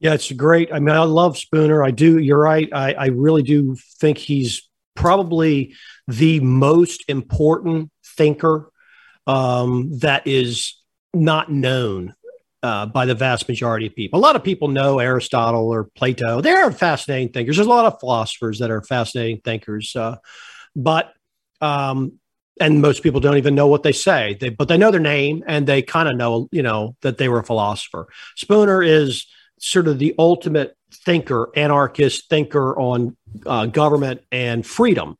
Yeah, it's great. I mean, I love Spooner. I do. You're right. I, I really do think he's probably the most important thinker um, that is not known uh, by the vast majority of people. A lot of people know Aristotle or Plato. They are fascinating thinkers. There's a lot of philosophers that are fascinating thinkers, uh, but um, and most people don't even know what they say. They but they know their name and they kind of know you know that they were a philosopher. Spooner is sort of the ultimate thinker, anarchist thinker on uh, government and freedom.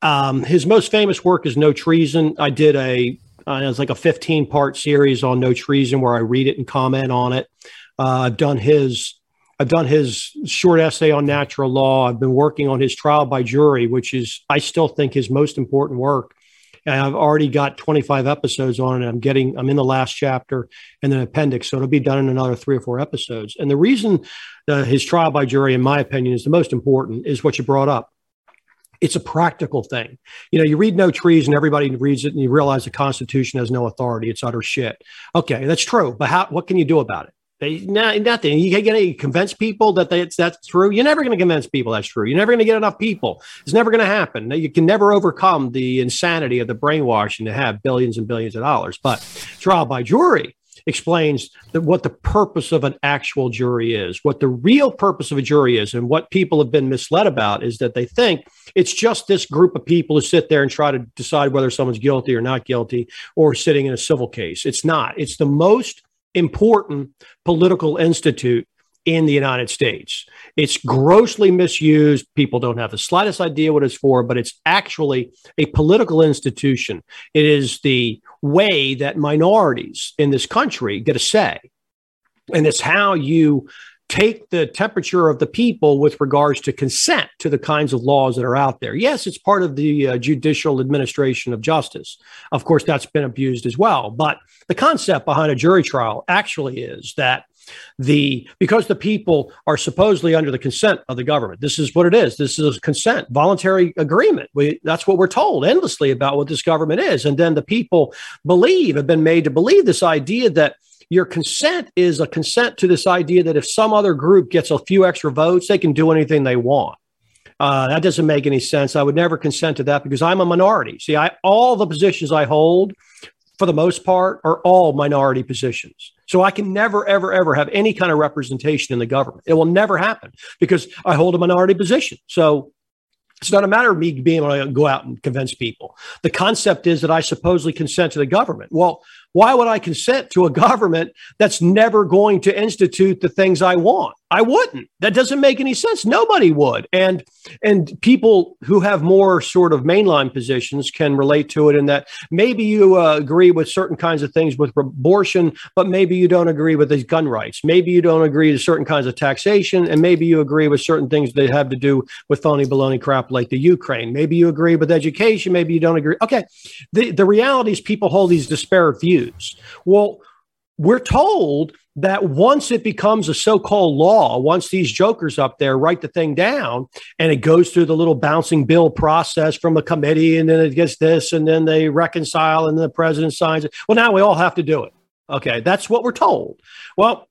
Um, his most famous work is No Treason. I did a uh, it's like a 15 part series on No Treason where I read it and comment on it. Uh, I've done his I've done his short essay on natural law. I've been working on his trial by jury, which is I still think his most important work. I've already got 25 episodes on it. I'm getting, I'm in the last chapter and then appendix. So it'll be done in another three or four episodes. And the reason his trial by jury, in my opinion, is the most important is what you brought up. It's a practical thing. You know, you read No Treason and everybody reads it and you realize the Constitution has no authority. It's utter shit. Okay, that's true. But how, what can you do about it? Nothing. You can to convince people that they, that's true. You're never going to convince people that's true. You're never going to get enough people. It's never going to happen. You can never overcome the insanity of the brainwashing to have billions and billions of dollars. But trial by jury explains that what the purpose of an actual jury is, what the real purpose of a jury is, and what people have been misled about is that they think it's just this group of people who sit there and try to decide whether someone's guilty or not guilty, or sitting in a civil case. It's not. It's the most important political institute in the United States. It's grossly misused. People don't have the slightest idea what it's for, but it's actually a political institution. It is the way that minorities in this country get a say. And it's how you take the temperature of the people with regards to consent to the kinds of laws that are out there. Yes, it's part of the uh, judicial administration of justice. Of course, that's been abused as well. But the concept behind a jury trial actually is that the because the people are supposedly under the consent of the government this is what it is this is consent voluntary agreement we, that's what we're told endlessly about what this government is and then the people believe have been made to believe this idea that your consent is a consent to this idea that if some other group gets a few extra votes, they can do anything they want. Uh, that doesn't make any sense. I would never consent to that because I'm a minority. See, I, all the positions I hold, for the most part, are all minority positions. So I can never, ever, ever have any kind of representation in the government. It will never happen because I hold a minority position. So it's not a matter of me being able to go out and convince people. The concept is that I supposedly consent to the government. Well, why would I consent to a government that's never going to institute the things I want? I wouldn't. That doesn't make any sense. Nobody would. And and people who have more sort of mainline positions can relate to it in that maybe you uh, agree with certain kinds of things with abortion, but maybe you don't agree with these gun rights. Maybe you don't agree to certain kinds of taxation, and maybe you agree with certain things that have to do with phony baloney crap like the Ukraine. Maybe you agree with education. Maybe you don't agree. Okay, the the reality is people hold these disparate views. Well, we're told that once it becomes a so-called law, once these jokers up there write the thing down and it goes through the little bouncing bill process from a committee and then it gets this and then they reconcile and the president signs it. Well, now we all have to do it. Okay, that's what we're told. Well,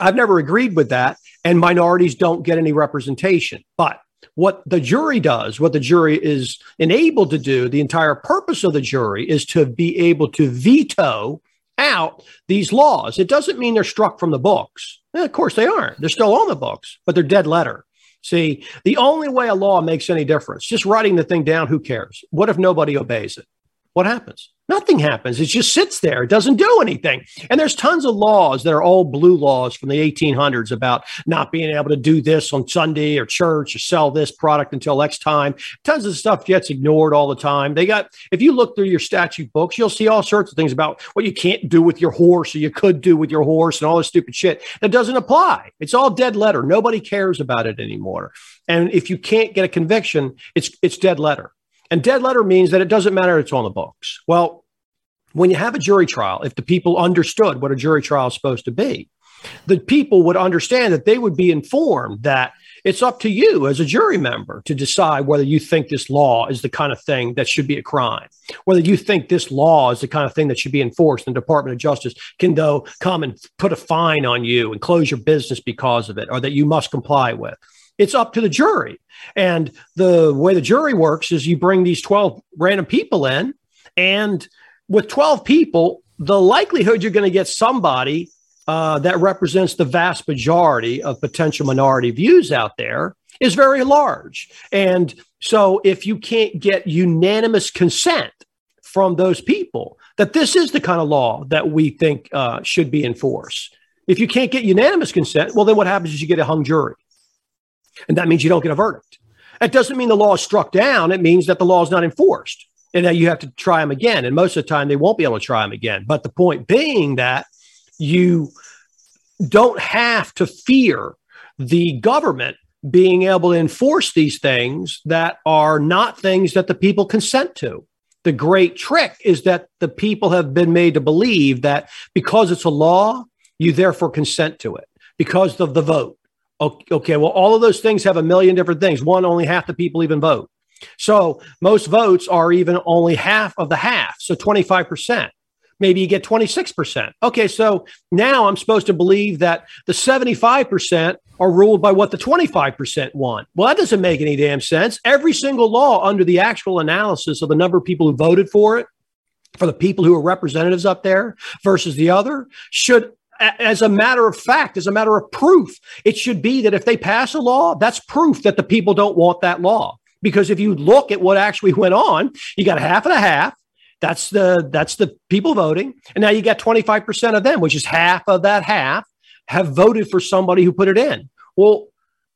I've never agreed with that and minorities don't get any representation. But what the jury does, what the jury is enabled to do, the entire purpose of the jury is to be able to veto out these laws. It doesn't mean they're struck from the books. Eh, of course, they aren't. They're still on the books, but they're dead letter. See, the only way a law makes any difference, just writing the thing down, who cares? What if nobody obeys it? What happens? Nothing happens. It just sits there. It doesn't do anything. And there's tons of laws that are all blue laws from the 1800s about not being able to do this on Sunday or church or sell this product until X time. Tons of stuff gets ignored all the time. They got, if you look through your statute books, you'll see all sorts of things about what you can't do with your horse or you could do with your horse and all this stupid shit that doesn't apply. It's all dead letter. Nobody cares about it anymore. And if you can't get a conviction, it's it's dead letter. And dead letter means that it doesn't matter it's on the books. Well, when you have a jury trial, if the people understood what a jury trial is supposed to be, the people would understand that they would be informed that It's up to you as a jury member to decide whether you think this law is the kind of thing that should be a crime, whether you think this law is the kind of thing that should be enforced. And the Department of Justice can though come and put a fine on you and close your business because of it, or that you must comply with. It's up to the jury. And the way the jury works is you bring these 12 random people in, and with 12 people, the likelihood you're going to get somebody uh, that represents the vast majority of potential minority views out there is very large. And so if you can't get unanimous consent from those people that this is the kind of law that we think uh, should be enforced, if you can't get unanimous consent, well, then what happens is you get a hung jury. And that means you don't get a verdict. It doesn't mean the law is struck down. It means that the law is not enforced and that you have to try them again. And most of the time, they won't be able to try them again. But the point being that you don't have to fear the government being able to enforce these things that are not things that the people consent to. The great trick is that the people have been made to believe that because it's a law, you therefore consent to it because of the vote. Okay, well, all of those things have a million different things. One, only half the people even vote. So most votes are even only half of the half, so 25%. Maybe you get 26%. Okay, so now I'm supposed to believe that the 75% are ruled by what the 25% want. Well, that doesn't make any damn sense. Every single law under the actual analysis of the number of people who voted for it, for the people who are representatives up there versus the other, should as a matter of fact, as a matter of proof, it should be that if they pass a law, that's proof that the people don't want that law. Because if you look at what actually went on, you got a half and a half. That's the that's the people voting, and now you got twenty five percent of them, which is half of that half, have voted for somebody who put it in. Well,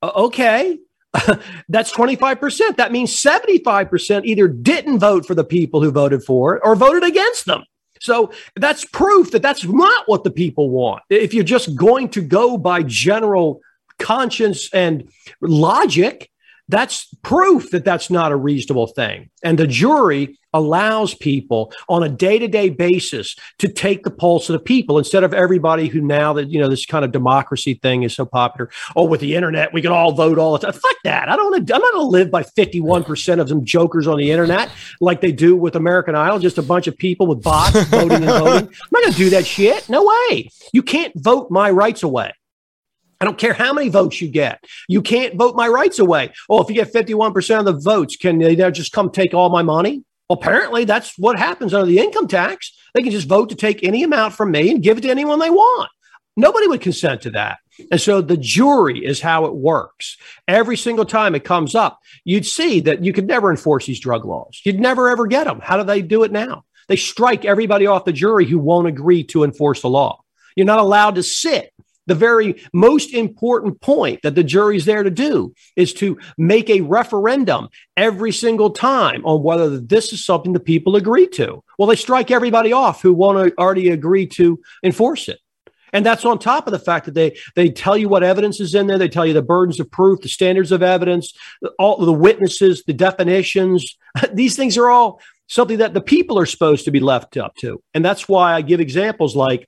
uh, okay, that's 25%. That means 75% either didn't vote for the people who voted for it or voted against them. So that's proof that that's not what the people want. If you're just going to go by general conscience and logic, that's proof that that's not a reasonable thing. And the jury allows people on a day-to-day basis to take the pulse of the people instead of everybody who now that you know this kind of democracy thing is so popular. Oh with the internet we can all vote all the time. Fuck that. I don't i'm not going to live by 51% of some jokers on the internet like they do with american idol just a bunch of people with bots voting and voting. I'm not going to do that shit. No way. You can't vote my rights away. I don't care how many votes you get. You can't vote my rights away. Oh, if you get 51% of the votes, can they just come take all my money? Apparently that's what happens under the income tax. They can just vote to take any amount from me and give it to anyone they want. Nobody would consent to that. And so the jury is how it works. Every single time it comes up, you'd see that you could never enforce these drug laws. You'd never ever get them. How do they do it now? They strike everybody off the jury who won't agree to enforce the law. You're not allowed to sit the very most important point that the jury's there to do is to make a referendum every single time on whether this is something the people agree to. Well, they strike everybody off who want to already agree to enforce it. And that's on top of the fact that they they tell you what evidence is in there. They tell you the burdens of proof, the standards of evidence, all the witnesses, the definitions. These things are all something that the people are supposed to be left up to. And that's why I give examples like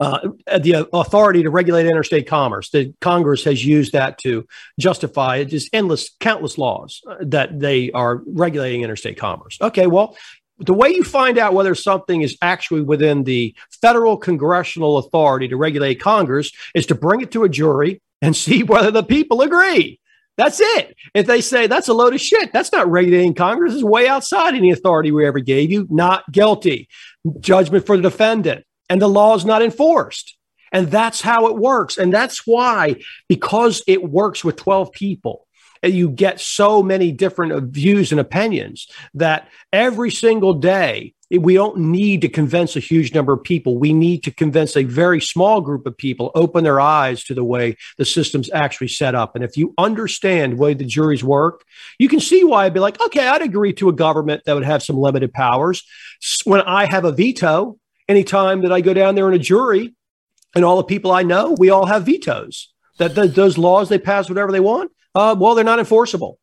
uh, the authority to regulate interstate commerce. The Congress has used that to justify just endless, countless laws uh, that they are regulating interstate commerce. Okay, well, the way you find out whether something is actually within the federal congressional authority to regulate Congress is to bring it to a jury and see whether the people agree. That's it. If they say that's a load of shit, that's not regulating Congress. It's way outside any authority we ever gave you. Not guilty. Judgment for the defendant and the law is not enforced. And that's how it works. And that's why, because it works with 12 people, you get so many different views and opinions that every single day, we don't need to convince a huge number of people. We need to convince a very small group of people, open their eyes to the way the system's actually set up. And if you understand the way the juries work, you can see why I'd be like, okay, I'd agree to a government that would have some limited powers. When I have a veto, anytime that I go down there in a jury and all the people I know, we all have vetoes. That those laws they pass whatever they want, uh, well, they're not enforceable.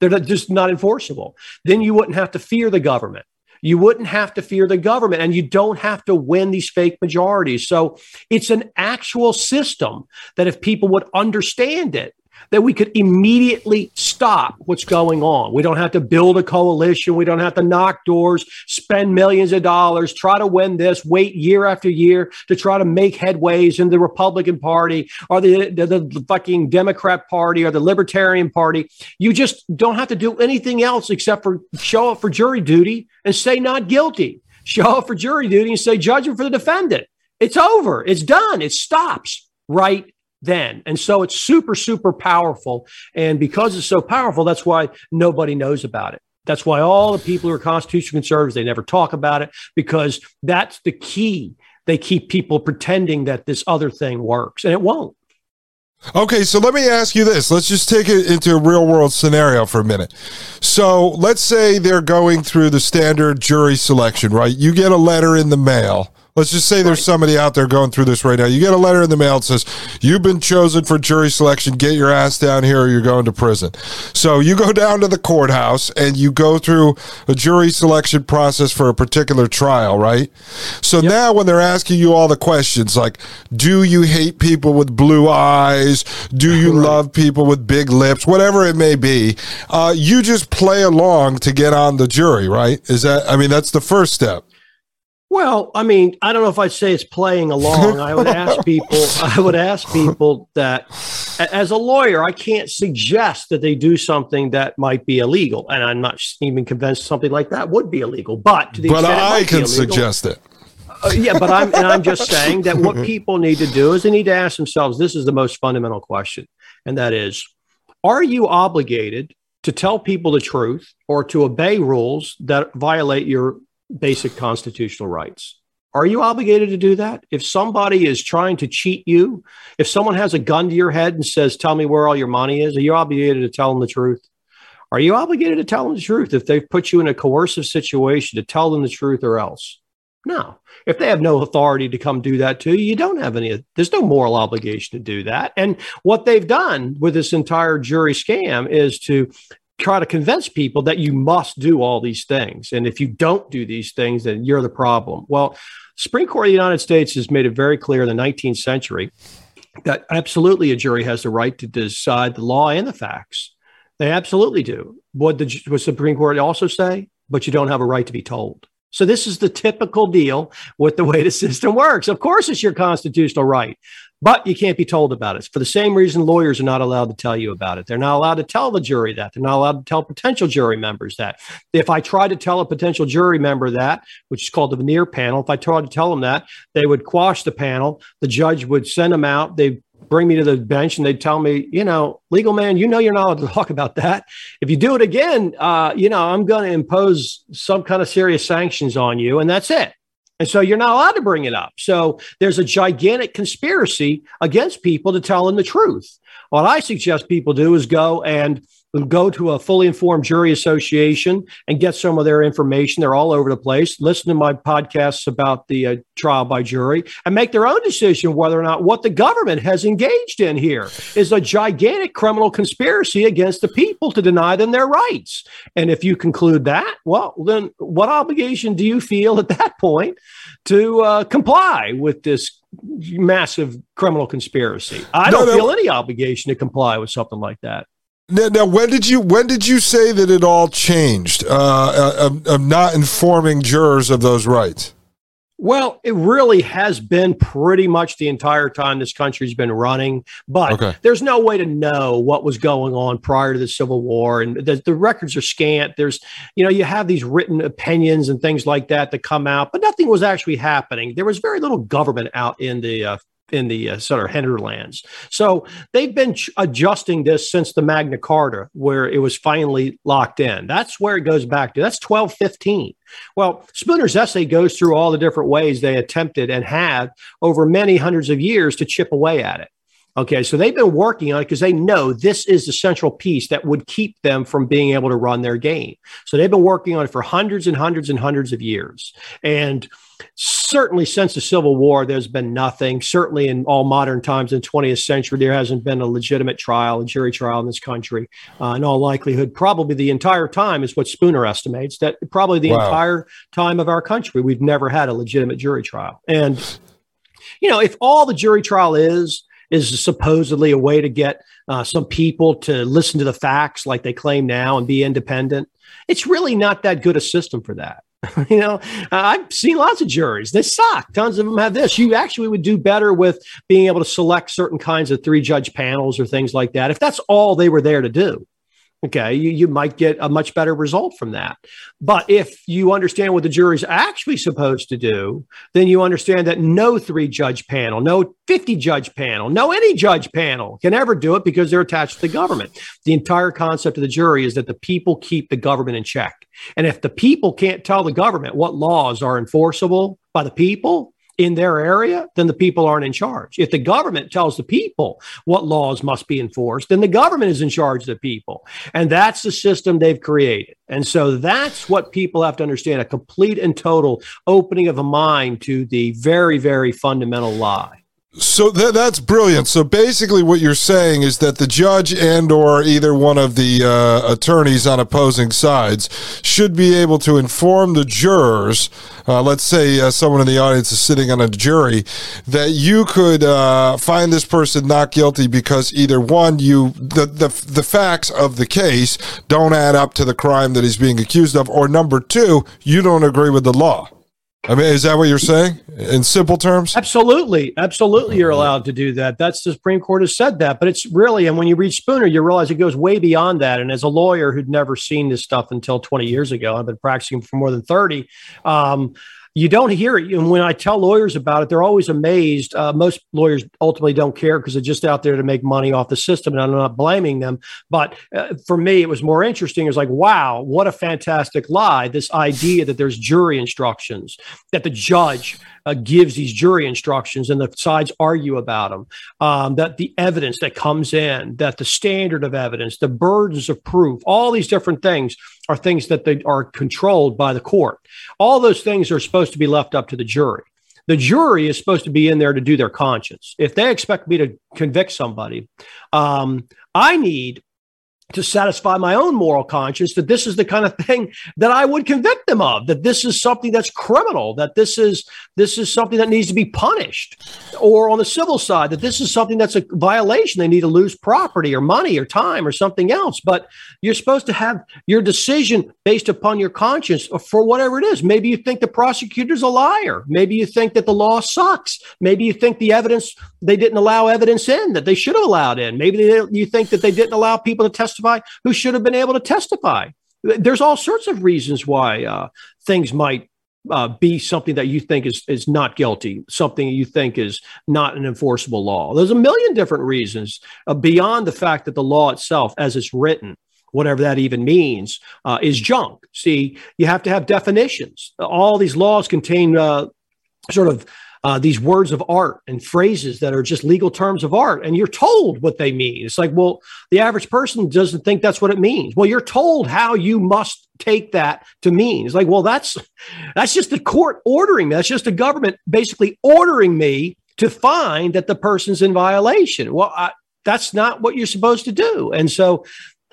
They're just not enforceable. Then you wouldn't have to fear the government. You wouldn't have to fear the government, and you don't have to win these fake majorities. So it's an actual system that if people would understand it, that we could immediately stop what's going on. We don't have to build a coalition. We don't have to knock doors, spend millions of dollars, try to win this, wait year after year to try to make headways in the Republican Party or the, the, the fucking Democrat Party or the Libertarian Party. You just don't have to do anything else except for show up for jury duty and say not guilty. Show up for jury duty and say judgment for the defendant. It's over. It's done. It stops right then. And so it's super, super powerful. And because it's so powerful, that's why nobody knows about it. That's why all the people who are constitutional conservatives, they never talk about it because that's the key. They keep people pretending that this other thing works and it won't. Okay, so let me ask you this. Let's just take it into a real world scenario for a minute. So let's say they're going through the standard jury selection, right? You get a letter in the mail Let's just say there's somebody out there going through this right now. You get a letter in the mail that says, You've been chosen for jury selection. Get your ass down here or you're going to prison. So you go down to the courthouse and you go through a jury selection process for a particular trial, right? So yep. now when they're asking you all the questions like, Do you hate people with blue eyes? Do you right. love people with big lips? Whatever it may be, uh, you just play along to get on the jury, right? Is that, I mean, that's the first step. Well, I mean, I don't know if I'd say it's playing along. I would ask people, I would ask people that as a lawyer, I can't suggest that they do something that might be illegal. And I'm not even convinced something like that would be illegal. But to the but I can illegal, suggest it. Uh, yeah, but I'm and I'm just saying that what people need to do is they need to ask themselves this is the most fundamental question, and that is, are you obligated to tell people the truth or to obey rules that violate your basic constitutional rights. Are you obligated to do that? If somebody is trying to cheat you, if someone has a gun to your head and says, Tell me where all your money is, are you obligated to tell them the truth? Are you obligated to tell them the truth if they've put you in a coercive situation to tell them the truth or else? No. If they have no authority to come do that to you, you don't have any, there's no moral obligation to do that. And what they've done with this entire jury scam is to try to convince people that you must do all these things. And if you don't do these things, then you're the problem. Well, Supreme Court of the United States has made it very clear in the 19th century that absolutely a jury has the right to decide the law and the facts. They absolutely do. What the what Supreme Court also say? But you don't have a right to be told. So this is the typical deal with the way the system works. Of course, it's your constitutional right but you can't be told about it. For the same reason, lawyers are not allowed to tell you about it. They're not allowed to tell the jury that. They're not allowed to tell potential jury members that. If I tried to tell a potential jury member that, which is called the venire panel, if I tried to tell them that, they would quash the panel. The judge would send them out. They bring me to the bench and they'd tell me, you know, LegalMan, you know, you're not allowed to talk about that. If you do it again, uh, you know, I'm going to impose some kind of serious sanctions on you, and that's it. And so you're not allowed to bring it up. So there's a gigantic conspiracy against people to tell them the truth. What I suggest people do is go and go to a fully informed jury association and get some of their information. They're all over the place. Listen to my podcasts about the uh, trial by jury and make their own decision whether or not what the government has engaged in here is a gigantic criminal conspiracy against the people to deny them their rights. And if you conclude that, well, then what obligation do you feel at that point to uh, comply with this massive criminal conspiracy? I don't no, no. feel any obligation to comply with something like that. Now, now, when did you when did you say that it all changed? Uh, uh, not informing jurors of those rights. Well, it really has been pretty much the entire time this country's been running, but okay. there's no way to know what was going on prior to the Civil War, and the, the, records are scant. There's, you know, you have these written opinions and things like that that come out, but nothing was actually happening. There was very little government out in the uh, in the uh, sort of hinterlands. So they've been ch- adjusting this since the Magna Carta, where it was finally locked in. That's where it goes back to. That's 1215. Well, Spooner's essay goes through all the different ways they attempted and have over many hundreds of years to chip away at it. Okay, so they've been working on it because they know this is the central piece that would keep them from being able to run their game. So they've been working on it for hundreds and hundreds and hundreds of years. And certainly since the Civil War, there's been nothing. Certainly in all modern times in the 20th century, there hasn't been a legitimate trial, a jury trial in this country. Uh, in all likelihood, probably the entire time is what Spooner estimates that probably the wow. entire time of our country, we've never had a legitimate jury trial. And, you know, if all the jury trial is, is supposedly a way to get uh, some people to listen to the facts like they claim now and be independent. It's really not that good a system for that. you know, I've seen lots of juries. They suck. Tons of them have this. You actually would do better with being able to select certain kinds of three judge panels or things like that if that's all they were there to do okay you, you might get a much better result from that. But if you understand what the jury's actually supposed to do then you understand that no three judge panel no 50 judge panel no any judge panel can ever do it because they're attached to the government. The entire concept of the jury is that the people keep the government in check. And if the people can't tell the government what laws are enforceable by the people in their area, then the people aren't in charge. If the government tells the people what laws must be enforced, then the government is in charge of the people. And that's the system they've created. And so that's what people have to understand a complete and total opening of a mind to the very, very fundamental lie. So th- that's brilliant. So basically, what you're saying is that the judge and/or either one of the uh, attorneys on opposing sides should be able to inform the jurors. Uh, let's say uh, someone in the audience is sitting on a jury, that you could uh, find this person not guilty because either one, you the, the the facts of the case don't add up to the crime that he's being accused of, or number two, you don't agree with the law. I mean, is that what you're saying in simple terms? Absolutely. Absolutely. You're allowed to do that. That's the Supreme Court has said that. But it's really, and when you read Spooner, you realize it goes way beyond that. And as a lawyer who'd never seen this stuff until 20 years ago, I've been practicing for more than 30. Um, you don't hear it. And when I tell lawyers about it, they're always amazed. Uh, most lawyers ultimately don't care because they're just out there to make money off the system. And I'm not blaming them. But uh, for me, it was more interesting. It was like, wow, what a fantastic lie. This idea that there's jury instructions, that the judge uh, gives these jury instructions and the sides argue about them, um, that the evidence that comes in, that the standard of evidence, the burdens of proof, all these different things are things that they are controlled by the court. All those things are supposed to be left up to the jury. The jury is supposed to be in there to do their conscience. If they expect me to convict somebody, um, I need to satisfy my own moral conscience that this is the kind of thing that I would convict them of that this is something that's criminal that this is this is something that needs to be punished. Or on the civil side that this is something that's a violation. They need to lose property or money or time or something else. But you're supposed to have your decision based upon your conscience for whatever it is. Maybe you think the prosecutor's a liar. Maybe you think that the law sucks. Maybe you think the evidence they didn't allow evidence in that they should have allowed in. Maybe they, you think that they didn't allow people to testify testify who should have been able to testify. There's all sorts of reasons why uh, things might uh, be something that you think is is not guilty, something you think is not an enforceable law. There's a million different reasons uh, beyond the fact that the law itself, as it's written, whatever that even means, uh, is junk. See, you have to have definitions. All these laws contain uh, sort of uh, these words of art and phrases that are just legal terms of art, and you're told what they mean. It's like, well, the average person doesn't think that's what it means. Well, you're told how you must take that to mean. It's like, well, that's that's just the court ordering me. That's just the government basically ordering me to find that the person's in violation. Well, I, that's not what you're supposed to do. And so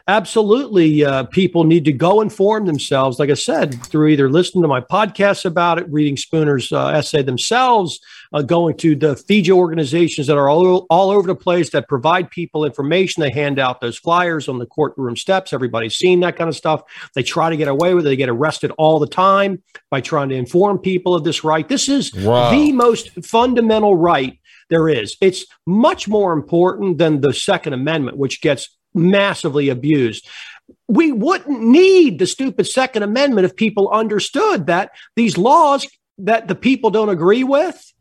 absolutely uh, people need to go inform themselves. Like i said through either listening to my podcasts about it reading spooner's uh, essay themselves uh, going to the FIJA organizations that are all, all over the place that provide people information. They hand out those flyers on the courtroom steps. Everybody's seen that kind of stuff. They try to get away with it. They get arrested all the time by trying to inform people of this right. This is wow. the most fundamental right there is. It's much more important than the Second Amendment, which gets massively abused. We wouldn't need the stupid Second Amendment if people understood that these laws that the people don't agree with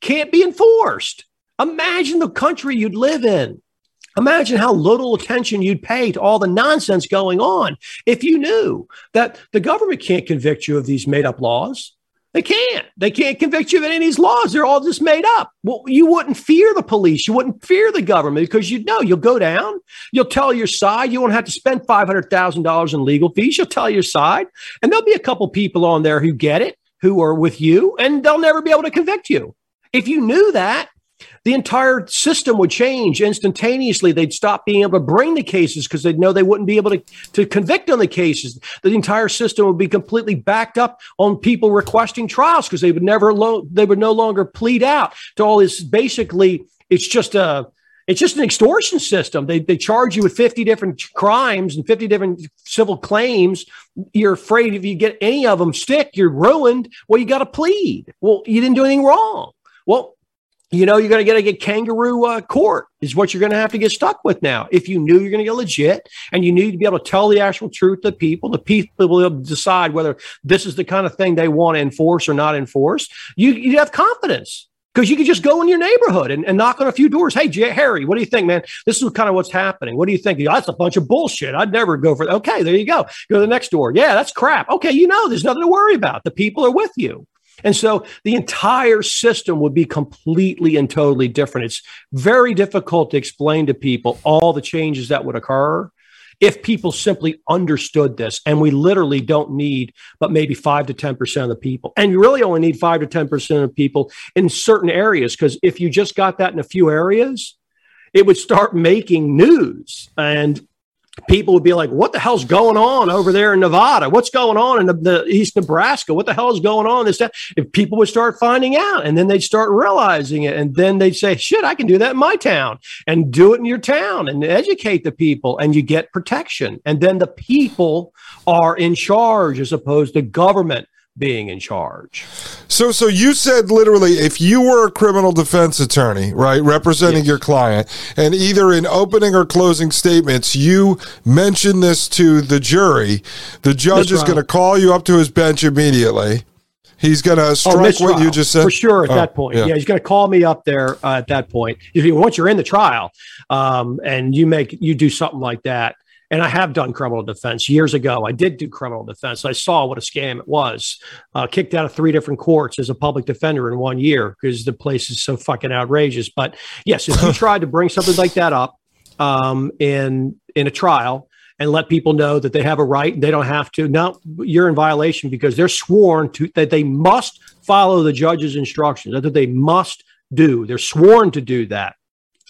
can't be enforced. Imagine the country you'd live in. Imagine how little attention you'd pay to all the nonsense going on if you knew that the government can't convict you of these made up laws. They can't. They can't convict you of any of these laws. They're all just made up. Well, you wouldn't fear the police. You wouldn't fear the government because you know you'll go down. You'll tell your side. You won't have to spend five hundred thousand dollars in legal fees. You'll tell your side, and there'll be a couple people on there who get it, who are with you, and they'll never be able to convict you. If you knew that, the entire system would change instantaneously. They'd stop being able to bring the cases because they'd know they wouldn't be able to, to convict on the cases. The entire system would be completely backed up on people requesting trials because they would never lo- they would no longer plead out to all this. Basically, it's just a It's just an extortion system. They, they charge you with 50 different crimes and 50 different civil claims. You're afraid if you get any of them stick, you're ruined. Well, you got to plead. Well, you didn't do anything wrong. Well, you know, you're going to get a get kangaroo uh, court is what you're going to have to get stuck with now. If you knew you're going to get legit and you need to be able to tell the actual truth to people, the people will decide whether this is the kind of thing they want to enforce or not enforce. You, you have confidence because you could just go in your neighborhood and, and knock on a few doors. Hey, Jay, Harry, what do you think, man? This is kind of what's happening. What do you think? That's a bunch of bullshit. I'd never go for that. Okay, there you go. Go to the next door. Yeah, that's crap. Okay, you know, there's nothing to worry about. The people are with you. And so the entire system would be completely and totally different. It's very difficult to explain to people all the changes that would occur if people simply understood this. And we literally don't need but maybe 5 to 10% of the people. And you really only need 5 to 10% of people in certain areas because if you just got that in a few areas, it would start making news. And people would be like, "What the hell's going on over there in Nevada? What's going on in the, the, East Nebraska? What the hell is going on?" This. If people would start finding out, and then they'd start realizing it, and then they'd say, "Shit, I can do that in my town, and do it in your town, and educate the people, and you get protection." And then the people are in charge as opposed to government being in charge. So so you said literally if you were a criminal defense attorney, right, representing yes. your client and either in opening or closing statements you mention this to the jury, the judge is going to call you up to his bench immediately. He's going to oh, strike oh, what you just said for sure at oh, that point. Yeah. yeah he's going to call me up there uh, at that point. If you, once you're in the trial, um, and you make you do something like that, and I have done criminal defense years ago. I did do criminal defense. I saw what a scam it was. Uh, kicked out of three different courts as a public defender in one year because the place is so fucking outrageous. But yes, if you tried to bring something like that up um, in in a trial and let people know that they have a right and they don't have to, no, you're in violation because they're sworn to that they must follow the judge's instructions. That they must do. They're sworn to do that.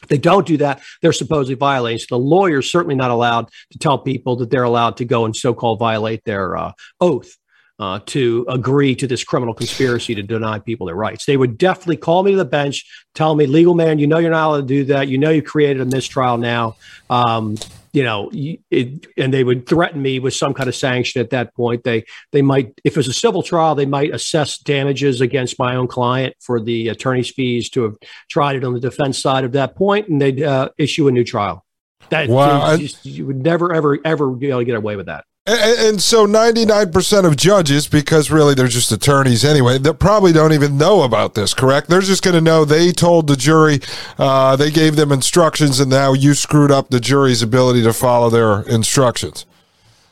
If they don't do that, they're supposedly violating. So the lawyer's certainly not allowed to tell people that they're allowed to go and so-called violate their uh, oath. Uh, to agree to this criminal conspiracy to deny people their rights. They would definitely call me to the bench, tell me, LegalMan, you know you're not allowed to do that. You know you created a mistrial now. Um, you know, it, and they would threaten me with some kind of sanction at that point. They they might, if it was a civil trial, they might assess damages against my own client for the attorney's fees to have tried it on the defense side of that point, and they'd uh, issue a new trial. That wow. you, you would never, ever, ever be able to get away with that. And, and, so 99% of judges, because really they're just attorneys anyway, they probably don't even know about this, correct? They're just going to know they told the jury, uh, they gave them instructions, and now you screwed up the jury's ability to follow their instructions.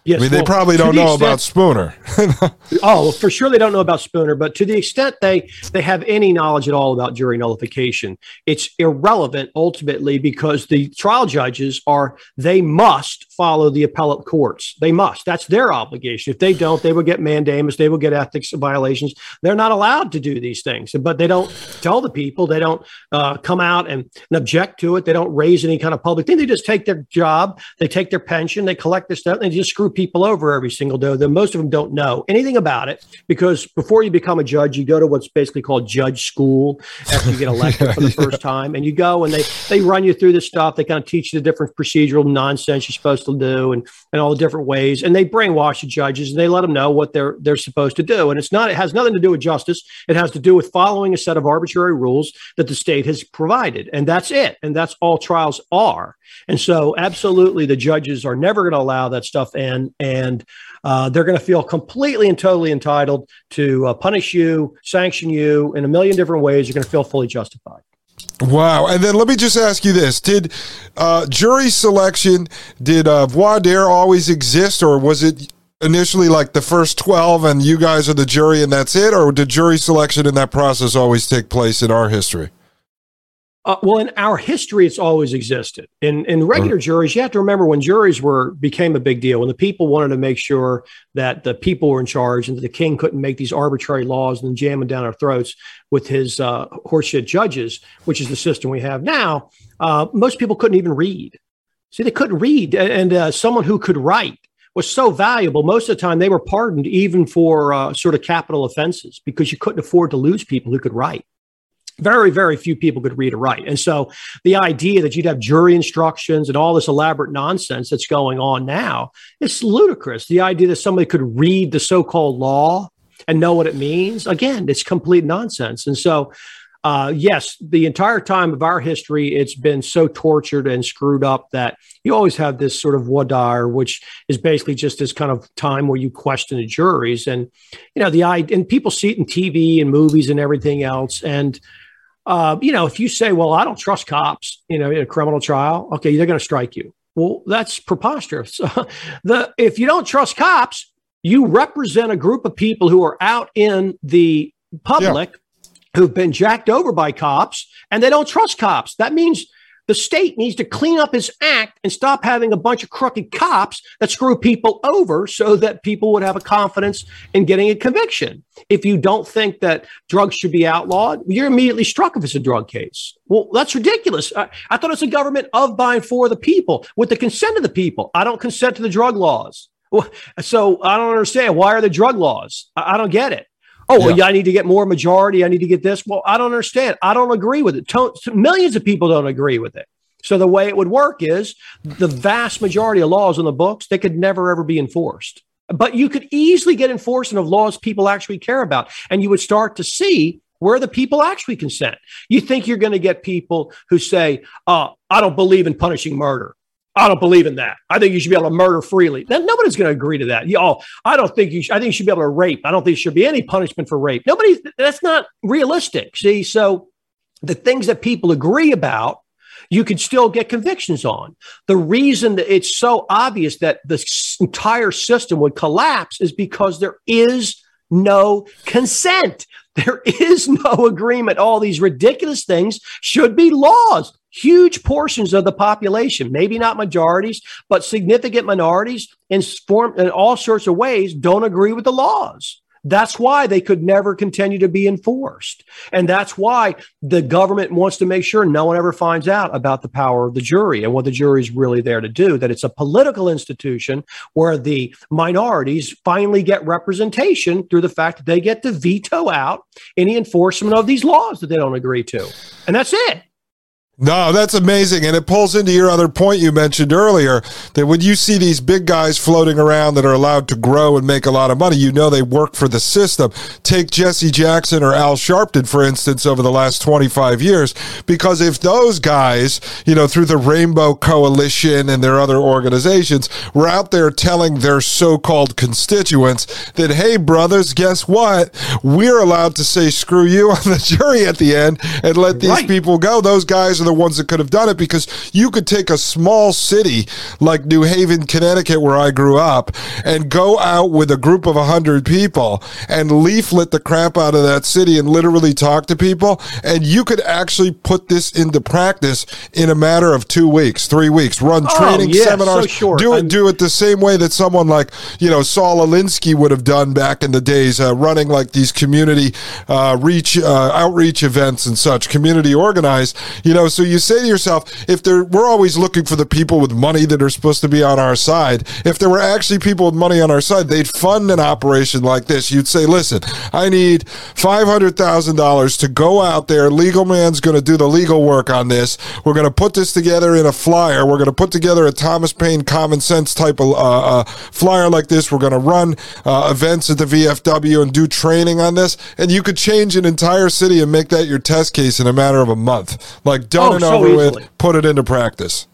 Yes, I mean, well, they probably don't the know extent, about Spooner. oh, for sure they don't know about Spooner, but to the extent they they have any knowledge at all about jury nullification, it's irrelevant ultimately because the trial judges are they must follow the appellate courts. They must. That's their obligation. If they don't, they will get mandamus. They will get ethics violations. They're not allowed to do these things, but they don't tell the people. They don't uh, come out and, and object to it. They don't raise any kind of public thing. They just take their job. They take their pension. They collect their stuff. And they just screw people over every single day, though most of them don't know anything about it because before you become a judge, you go to what's basically called judge school after you get elected for the first time. And you go and they, they run you through this stuff. They kind of teach you the different procedural nonsense you're supposed to do and, and all the different ways. And they brainwash the judges and they let them know what they're, they're supposed to do. And it's not, it has nothing to do with justice. It has to do with following a set of arbitrary rules that the state has provided. And that's it. And that's all trials are. And so, absolutely, the judges are never going to allow that stuff in, and uh, they're going to feel completely and totally entitled to uh, punish you, sanction you in a million different ways. You're going to feel fully justified. Wow. And then let me just ask you this. Did uh, jury selection, did uh, voir dire always exist, or was it initially like the first 12 and you guys are the jury and that's it? Or did jury selection in that process always take place in our history? Uh, well, in our history, it's always existed. In in regular mm-hmm. juries, you have to remember when juries were became a big deal. When the people wanted to make sure that the people were in charge and that the king couldn't make these arbitrary laws and jam them down our throats with his uh, horseshit judges, which is the system we have now. Uh, most people couldn't even read. See, they couldn't read, and uh, someone who could write was so valuable. Most of the time, they were pardoned even for uh, sort of capital offenses because you couldn't afford to lose people who could write. Very, very few people could read or write. And so the idea that you'd have jury instructions and all this elaborate nonsense that's going on now, it's ludicrous. The idea that somebody could read the so called law and know what it means, again, it's complete nonsense. And so, uh, yes, the entire time of our history, it's been so tortured and screwed up that you always have this sort of voir dire, which is basically just this kind of time where you question the juries. And, you know, the and people see it in TV and movies and everything else. And, uh, you know, if you say, well, I don't trust cops, you know, in a criminal trial, okay, they're going to strike you. Well, that's preposterous. the if you don't trust cops, you represent a group of people who are out in the public yeah. who've been jacked over by cops and they don't trust cops. That means the state needs to clean up its act and stop having a bunch of crooked cops that screw people over so that people would have a confidence in getting a conviction. If you don't think that drugs should be outlawed, you're immediately struck if it's a drug case. Well, that's ridiculous. I, I thought it's a government of, by, and for the people with the consent of the people. I don't consent to the drug laws. So I don't understand. Why are the drug laws? I, I don't get it. Oh, well, yeah. I need to get more majority. I need to get this. Well, I don't understand. I don't agree with it. millions of people don't agree with it. So the way it would work is the vast majority of laws in the books, they could never ever be enforced. But you could easily get enforcement of laws people actually care about. And you would start to see where the people actually consent. You think you're going to get people who say, uh, I don't believe in punishing murder. I don't believe in that. I think you should be able to murder freely. Then nobody's going to agree to that. Oh, I don't think you. Should, I think you should be able to rape. I don't think there should be any punishment for rape. Nobody. That's not realistic. See, so the things that people agree about, you can still get convictions on. The reason that it's so obvious that the entire system would collapse is because there is no consent. There is no agreement. All these ridiculous things should be laws huge portions of the population, maybe not majorities, but significant minorities in, form, in all sorts of ways don't agree with the laws. That's why they could never continue to be enforced. And that's why the government wants to make sure no one ever finds out about the power of the jury and what the jury is really there to do, that it's a political institution where the minorities finally get representation through the fact that they get to veto out any enforcement of these laws that they don't agree to. And that's it. No, that's amazing. And it pulls into your other point you mentioned earlier that when you see these big guys floating around that are allowed to grow and make a lot of money, you know they work for the system. Take Jesse Jackson or Al Sharpton, for instance, over the last 25 years. Because if those guys, you know, through the Rainbow Coalition and their other organizations, were out there telling their so called constituents that, hey, brothers, guess what? We're allowed to say screw you on the jury at the end and let these right. people go. Those guys are the ones that could have done it because you could take a small city like New Haven, Connecticut, where I grew up, and go out with a group of 100 people and leaflet the crap out of that city and literally talk to people. And you could actually put this into practice in a matter of two weeks, three weeks, run oh, training yeah, seminars, so do it, do it the same way that someone like, you know, Saul Alinsky would have done back in the days, uh, running like these community uh, reach, uh, outreach events and such, community organized, you know, so so you say to yourself, if there, we're always looking for the people with money that are supposed to be on our side. If there were actually people with money on our side, they'd fund an operation like this. You'd say, listen, I need $500,000 to go out there. LegalMan's going to do the legal work on this. We're going to put this together in a flyer. We're going to put together a Thomas Paine common sense type of uh, uh, flyer like this. We're going to run uh, events at the VFW and do training on this. And you could change an entire city and make that your test case in a matter of a month. Like, don't oh, and so over with, put it into practice.